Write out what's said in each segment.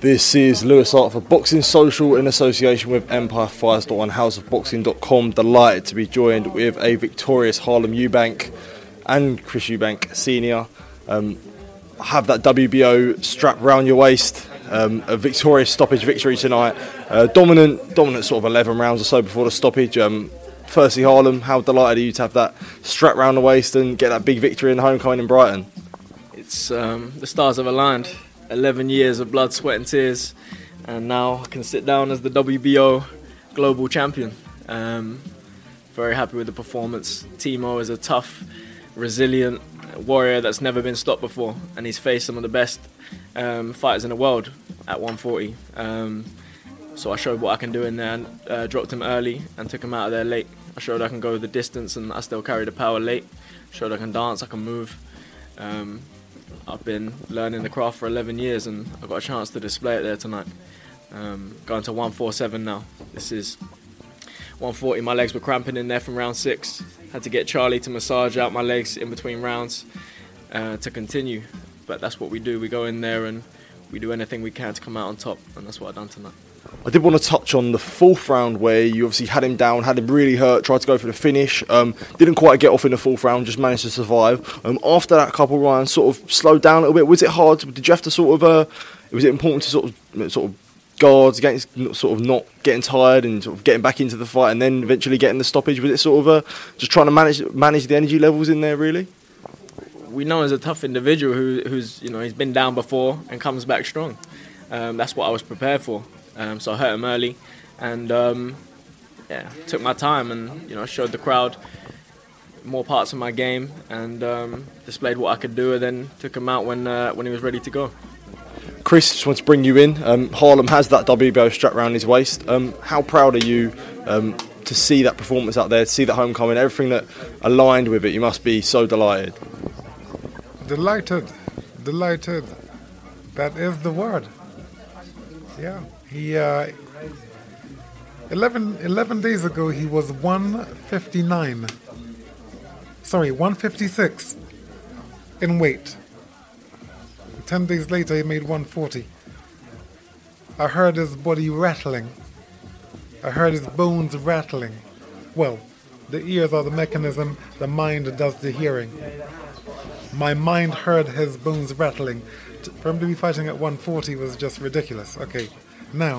This is Louis Hart for Boxing Social in association with Empire Fires One HouseofBoxing.com. Delighted to be joined with a victorious Harlem Eubank and Chris Eubank Senior. Um, have that WBO strap round your waist. Um, a victorious stoppage victory tonight. Uh, dominant, dominant sort of 11 rounds or so before the stoppage. Um, firstly, Harlem, how delighted are you to have that strap round the waist and get that big victory in homecoming in Brighton? It's um, the stars have aligned. 11 years of blood, sweat, and tears, and now I can sit down as the WBO global champion. Um, very happy with the performance. Timo is a tough, resilient warrior that's never been stopped before, and he's faced some of the best um, fighters in the world at 140. Um, so I showed what I can do in there, and uh, dropped him early and took him out of there late. I showed I can go the distance, and I still carry the power late. Showed I can dance, I can move. Um, I've been learning the craft for 11 years and I got a chance to display it there tonight. Um, going to 147 now. This is 140. My legs were cramping in there from round six. Had to get Charlie to massage out my legs in between rounds uh, to continue. But that's what we do. We go in there and we do anything we can to come out on top, and that's what I've done tonight. I did want to touch on the fourth round where you obviously had him down, had him really hurt, tried to go for the finish, um, didn't quite get off in the fourth round, just managed to survive. Um, after that couple rounds, sort of slowed down a little bit. Was it hard? Did you have to sort of? Uh, was it important to sort of sort of guards against sort of not getting tired and sort of getting back into the fight, and then eventually getting the stoppage? Was it sort of uh, just trying to manage manage the energy levels in there, really? We know as a tough individual who, who's you know he's been down before and comes back strong. Um, that's what I was prepared for. Um, so I hurt him early, and um, yeah, took my time and you know showed the crowd more parts of my game and um, displayed what I could do, and then took him out when uh, when he was ready to go. Chris, just want to bring you in. Um, Harlem has that WBO strap around his waist. Um, how proud are you to see that performance out there, to see that homecoming, everything that aligned with it? You must be so delighted. Delighted, delighted. That is the word. Yeah. He uh, 11, 11 days ago he was 159. Sorry, 156 in weight. 10 days later he made 140. I heard his body rattling. I heard his bones rattling. Well, the ears are the mechanism, the mind does the hearing. My mind heard his bones rattling. For him to be fighting at 140 was just ridiculous. Okay. Now,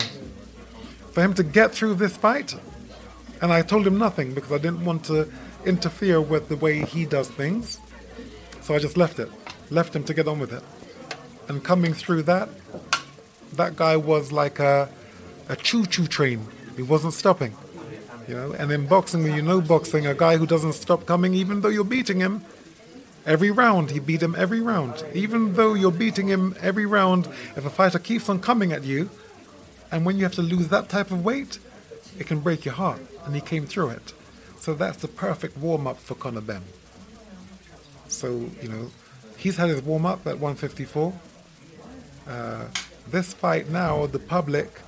for him to get through this fight, and I told him nothing because I didn't want to interfere with the way he does things, so I just left it, left him to get on with it. And coming through that, that guy was like a, a choo-choo train. He wasn't stopping, you know. And in boxing, you know boxing, a guy who doesn't stop coming, even though you're beating him, every round he beat him every round. Even though you're beating him every round, if a fighter keeps on coming at you, and when you have to lose that type of weight, it can break your heart. And he came through it. So that's the perfect warm up for Conor Benn. So, you know, he's had his warm up at 154. Uh, this fight now, the public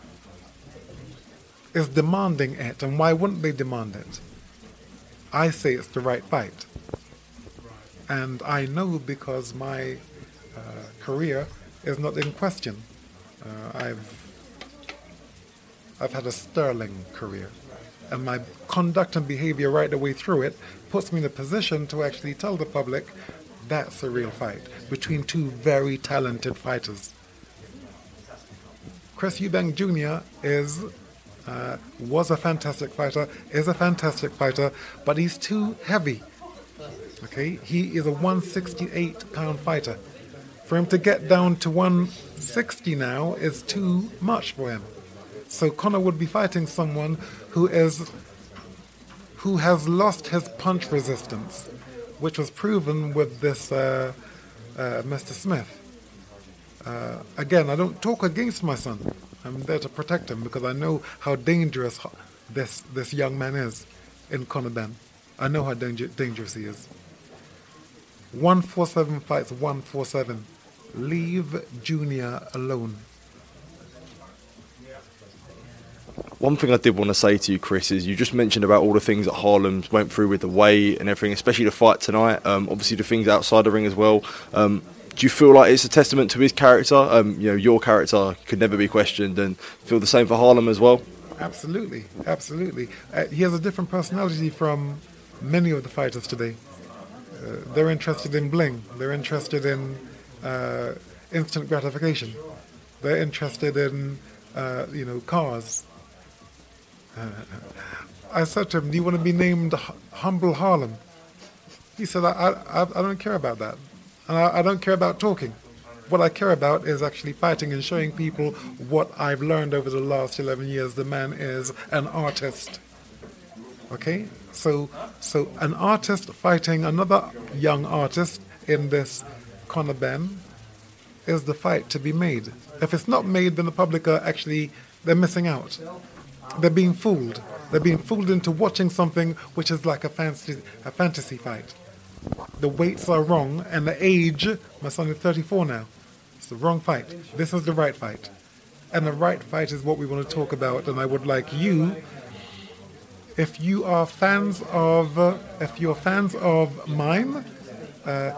is demanding it, and why wouldn't they demand it? I say it's the right fight. And I know because my uh, career is not in question. Uh, I've I've had a sterling career, and my conduct and behavior right the way through it puts me in a position to actually tell the public that's a real fight between two very talented fighters. Chris Eubank Jr. is uh, was a fantastic fighter, is a fantastic fighter, but he's too heavy. Okay, he is a 168 pound fighter. For him to get down to 160 now is too much for him. So Conor would be fighting someone who is who has lost his punch resistance, which was proven with this uh, uh, Mr. Smith. Uh, again, I don't talk against my son. I'm there to protect him because I know how dangerous this this young man is in Benn. I know how danger, dangerous he is. 147 fights 147. Leave Junior alone. One thing I did want to say to you, Chris, is you just mentioned about all the things that Harlem went through with the weight and everything, especially the fight tonight. Um, obviously, the things outside the ring as well. Um, do you feel like it's a testament to his character? Um, you know, your character could never be questioned, and feel the same for Harlem as well. Absolutely, absolutely. Uh, he has a different personality from many of the fighters today. Uh, they're interested in bling. They're interested in uh, instant gratification. They're interested in, uh, you know, cars. Uh, I said to him, "Do you want to be named Humble Harlem?" He said, I, I, "I don't care about that." And I, I, don't care about talking. What I care about is actually fighting and showing people what I've learned over the last 11 years. The man is an artist. Okay? So, so an artist fighting another young artist in this Conor Benn is the fight to be made. If it's not made, then the public are actually, they're missing out. They're being fooled. They're being fooled into watching something which is like a fantasy, a fantasy fight the weights are wrong, and the age, my son is 34 now. It's the wrong fight. This is the right fight. And the right fight is what we want to talk about. And I would like you, if you are fans of, uh, if you're fans of mine, uh,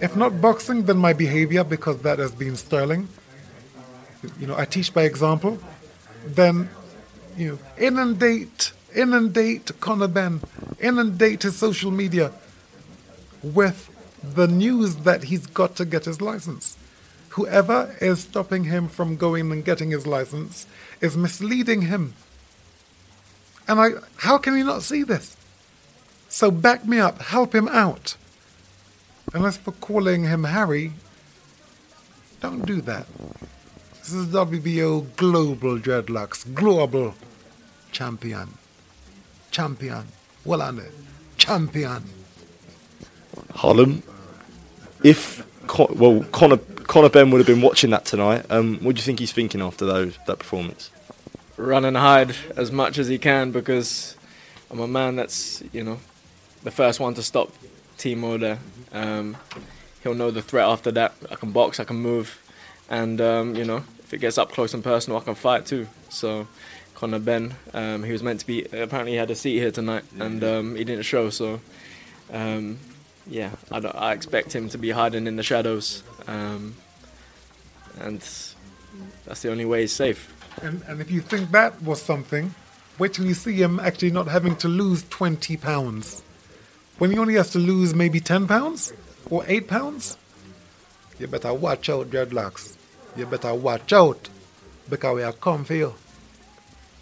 if not boxing, then my behavior, because that has been sterling. You know, I teach by example. Then, you know, inundate, inundate Conor Benn, inundate his social media with the news that he's got to get his license. Whoever is stopping him from going and getting his license is misleading him. And I, how can he not see this? So back me up, help him out. And as for calling him Harry, don't do that. This is WBO Global Dreadlocks, global champion. Champion. Well on it. Champion. Harlem, if well Conor Conor Benn would have been watching that tonight, um, what do you think he's thinking after those that performance? Run and hide as much as he can because I'm a man that's you know the first one to stop Timo there. Um, he'll know the threat after that. I can box, I can move, and um, you know if it gets up close and personal, I can fight too. So. Conor Benn, um, he was meant to be. Apparently, he had a seat here tonight, and um, he didn't show. So, um, yeah, I, I, expect him to be hiding in the shadows, um, and that's the only way he's safe. And, and if you think that was something, wait till you see him actually not having to lose 20 pounds. When he only has to lose maybe 10 pounds or 8 pounds, you better watch out, dreadlocks. You better watch out because we are come for you.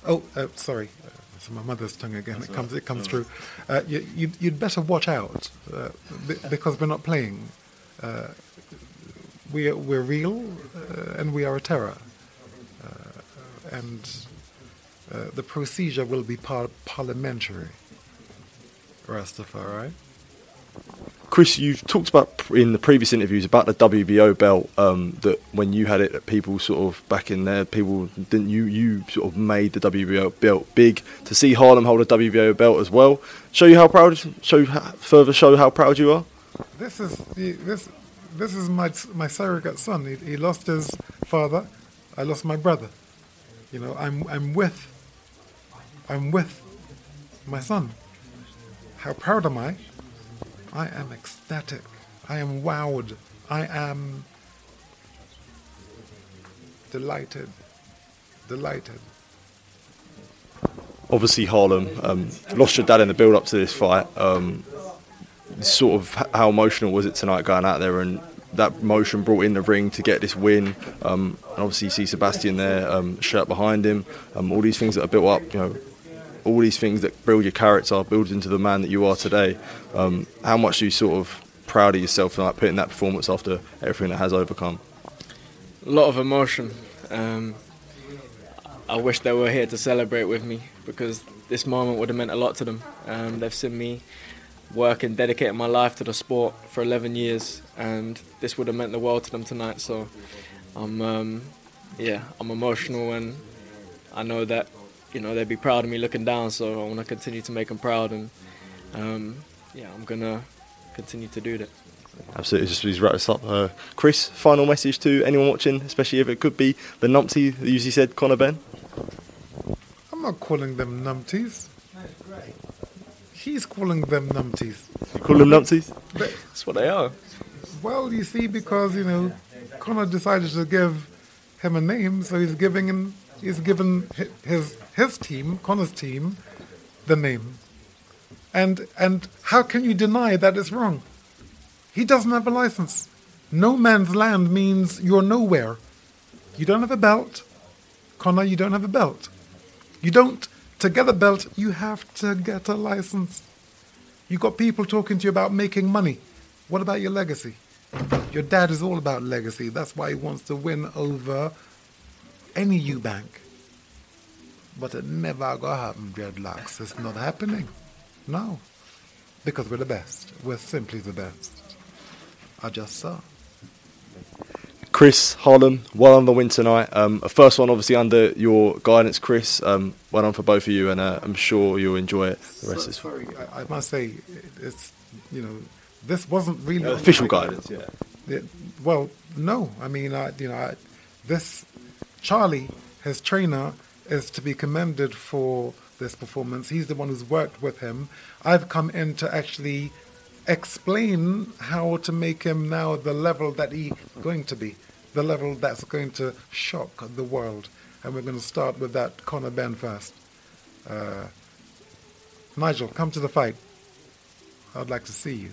Oh, uh, sorry It's my mother's tongue again. That's it comes, right. it comes through. Uh, you, would you'd better watch out uh, because we're not playing. Uh, we are, we're real uh, and we are a terror. And uh, the procedure will be par- parliamentary. Rastafari. Chris, you've talked about in the previous interviews about the WBO belt. Um, that when you had it, people sort of back in there, people didn't you you sort of made the WBO belt big. To see Harlem hold a WBO belt as well, show you how proud, show further show how proud you are. This is this this is my my surrogate son. He, he lost his father I lost my brother. You know, I'm I'm with I'm with my son. How proud am I? I am ecstatic. I am wowed. I am delighted. Delighted. Obviously, Harlem um, lost your dad in the build up to this fight. Um, sort of how emotional was it tonight going out there and that emotion brought in the ring to get this win? Um, and obviously, you see Sebastian there, um, shirt behind him, um, all these things that are built up, you know, all these things that build your character, build into the man that you are today. Um, how much are you sort of proud of yourself tonight, putting that performance after everything that has overcome? A lot of emotion. Um, I wish they were here to celebrate with me because this moment would have meant a lot to them. Um, they've seen me work and dedicate my life to the sport for 11 years, and this would have meant the world to them tonight. So, I'm, um, yeah, I'm emotional, and I know that, you know, they'd be proud of me looking down. So I want to continue to make them proud, and um, yeah, I'm gonna continue to do that. Absolutely, just please wrap this up. Uh, Chris, final message to anyone watching, especially if it could be the numpty that usually said Conor Benn. I'm not calling them numpties. He's calling them numpties. You call them numpties? That's what they are. Well, you see, because you know, Conor decided to give him a name, so he's giving him, he's given his his team, Conor's team, the name. And and how can you deny that it's wrong? He doesn't have a license. No man's land means you're nowhere. You don't have a belt, Conor. You don't have a belt. You don't. To get a belt, you have to get a license. You got people talking to you about making money. What about your legacy? Your dad is all about legacy. That's why he wants to win over any Eubank. But it never gonna happen, dreadlocks. It's not happening. No. Because we're the best. We're simply the best. I just saw. Chris Harlem, well on the win tonight. Um, a first one, obviously, under your guidance, Chris. Um, well done for both of you, and uh, I'm sure you'll enjoy it the rest of this. Sorry, I, I must say, it's, you know, this wasn't really. Uh, official guidance, yeah. Yeah, well, no. I mean, I, you know, I, this Charlie, his trainer, is to be commended for this performance. He's the one who's worked with him. I've come in to actually explain how to make him now the level that he's going to be, the level that's going to shock the world. And we're going to start with that Conor Benn first. Uh, Nigel, come to the fight. I'd like to see you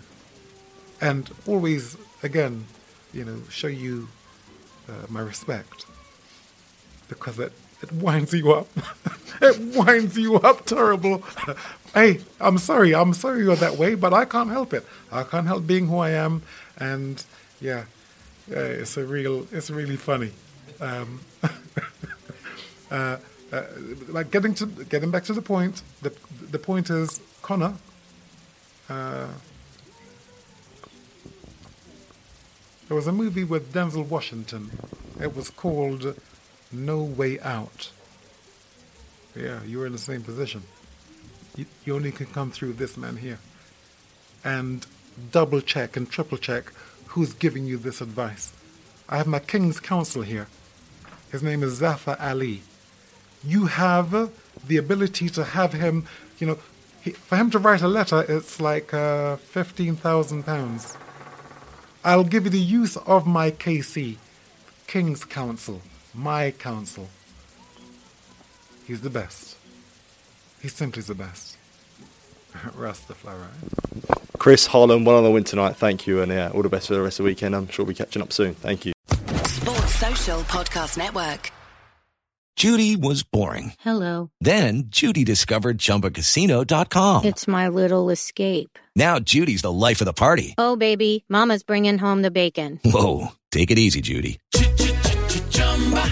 and always again you know show you uh, my respect because it it winds you up. It winds you up terrible. Hey i'm sorry. I'm sorry you're that way but i can't help it. I can't help being who i am. And yeah uh, it's a real it's really funny. Um, uh, uh, like getting to getting back to the point the the point is connor uh, There was a movie with Denzel Washington. It was called No Way Out. Yeah, you were in the same position. You, you only can come through this man here. And double check and triple check who's giving you this advice. I have my King's Counsel here. His name is Zafar Ali. You have the ability to have him, you know, he, for him to write a letter, it's like uh, 15,000 pounds. I'll give you the use of my KC, King's Counsel, my counsel. He's the best. He's simply the best. Russ the Rastafari. Chris Harlem, one on the win tonight. Thank you, and yeah, all the best for the rest of the weekend. I'm sure we'll be catching up soon. Thank you. Sports Social Podcast Network. Judy was boring. Hello. Then Judy discovered ChumbaCasino.com. It's my little escape. Now Judy's the life of the party. Oh, baby, Mama's bringing home the bacon. Whoa, take it easy, Judy.